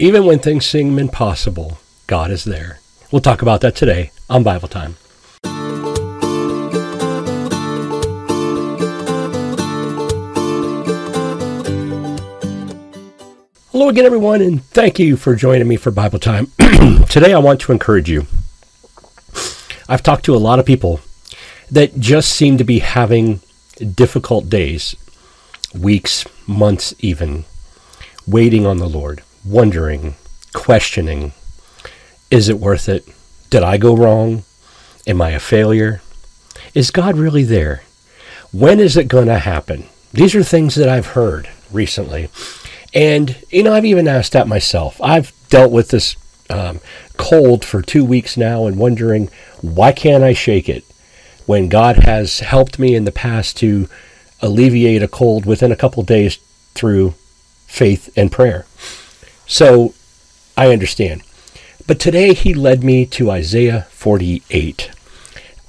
Even when things seem impossible, God is there. We'll talk about that today on Bible Time. Hello again, everyone, and thank you for joining me for Bible Time. Today, I want to encourage you. I've talked to a lot of people that just seem to be having difficult days, weeks, months, even, waiting on the Lord, wondering, questioning is it worth it? Did I go wrong? Am I a failure? Is God really there? When is it going to happen? These are things that I've heard recently. And, you know, I've even asked that myself. I've dealt with this um, cold for two weeks now and wondering, why can't I shake it? When God has helped me in the past to alleviate a cold within a couple days through faith and prayer. So I understand. But today he led me to Isaiah 48.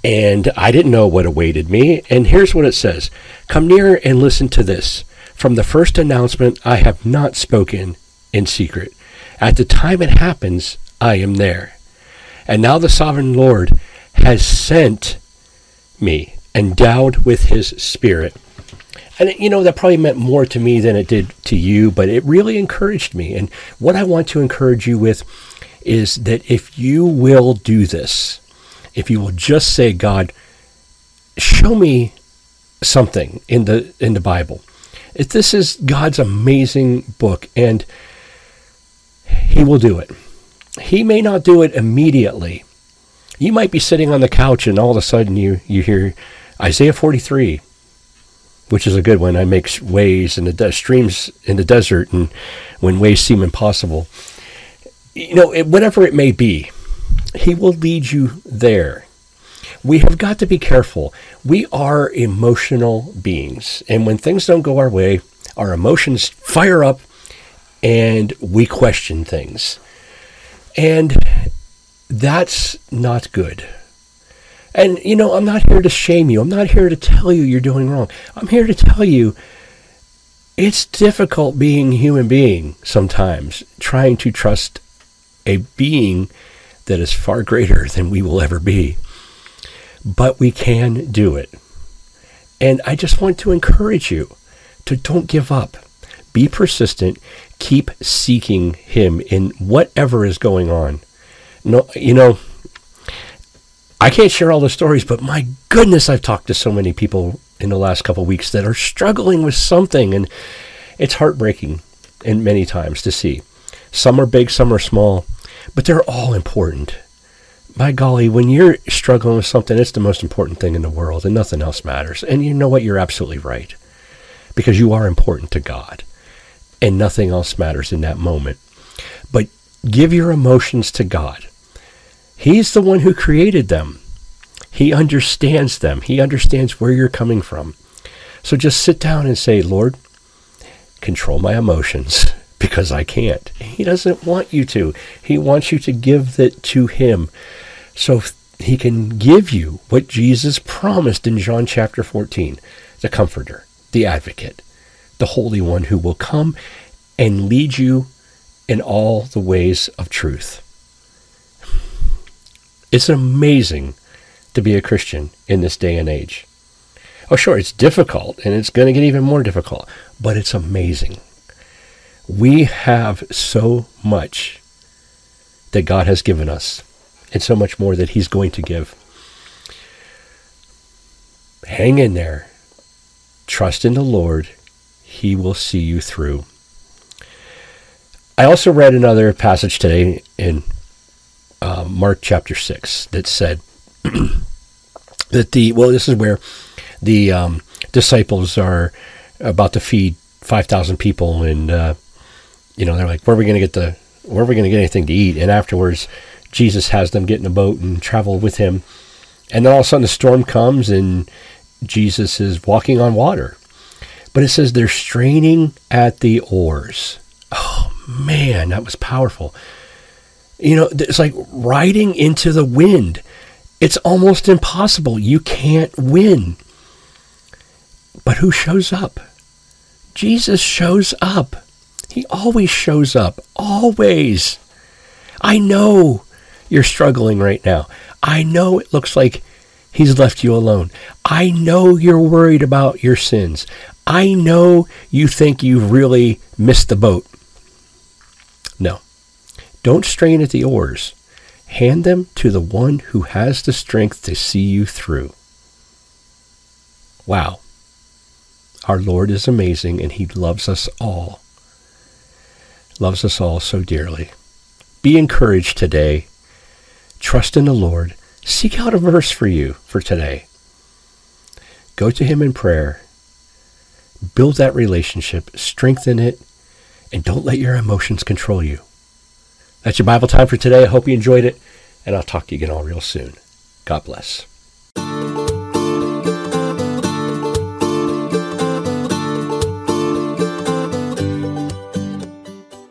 And I didn't know what awaited me. And here's what it says Come near and listen to this. From the first announcement, I have not spoken in secret. At the time it happens, I am there. And now the sovereign Lord has sent me, endowed with his spirit. And, you know, that probably meant more to me than it did to you, but it really encouraged me. And what I want to encourage you with is that if you will do this, if you will just say, God, show me something in the in the Bible. If this is God's amazing book, and He will do it. He may not do it immediately. You might be sitting on the couch, and all of a sudden you, you hear Isaiah 43, which is a good one. I make ways in the de- streams in the desert, and when ways seem impossible. You know, it, whatever it may be, He will lead you there we have got to be careful. We are emotional beings. And when things don't go our way, our emotions fire up and we question things. And that's not good. And, you know, I'm not here to shame you. I'm not here to tell you you're doing wrong. I'm here to tell you it's difficult being a human being sometimes, trying to trust a being that is far greater than we will ever be but we can do it. And I just want to encourage you to don't give up. Be persistent. Keep seeking Him in whatever is going on. No, you know, I can't share all the stories, but my goodness, I've talked to so many people in the last couple weeks that are struggling with something, and it's heartbreaking and many times to see. Some are big, some are small, but they're all important by golly, when you're struggling with something, it's the most important thing in the world and nothing else matters. And you know what? You're absolutely right. Because you are important to God and nothing else matters in that moment. But give your emotions to God. He's the one who created them. He understands them. He understands where you're coming from. So just sit down and say, Lord, control my emotions because I can't. He doesn't want you to. He wants you to give it to Him so He can give you what Jesus promised in John chapter 14 the Comforter, the Advocate, the Holy One who will come and lead you in all the ways of truth. It's amazing to be a Christian in this day and age. Oh, sure, it's difficult and it's going to get even more difficult, but it's amazing. We have so much that God has given us, and so much more that He's going to give. Hang in there. Trust in the Lord. He will see you through. I also read another passage today in Mark chapter 6 that said that the, well, this is where the um, disciples are about to feed 5,000 people, and uh, you know, they're like, where are we going to get the, where are we going to get anything to eat? And afterwards, Jesus has them get in a boat and travel with him. And then all of a sudden the storm comes and Jesus is walking on water. But it says they're straining at the oars. Oh man, that was powerful. You know, it's like riding into the wind. It's almost impossible. You can't win. But who shows up? Jesus shows up. He always shows up. Always. I know you're struggling right now. I know it looks like He's left you alone. I know you're worried about your sins. I know you think you've really missed the boat. No. Don't strain at the oars. Hand them to the one who has the strength to see you through. Wow. Our Lord is amazing and He loves us all. Loves us all so dearly. Be encouraged today. Trust in the Lord Seek out a verse for you for today. Go to Him in prayer. Build that relationship, strengthen it, and don't let your emotions control you. That's your Bible time for today. I hope you enjoyed it, and I'll talk to you again all real soon. God bless.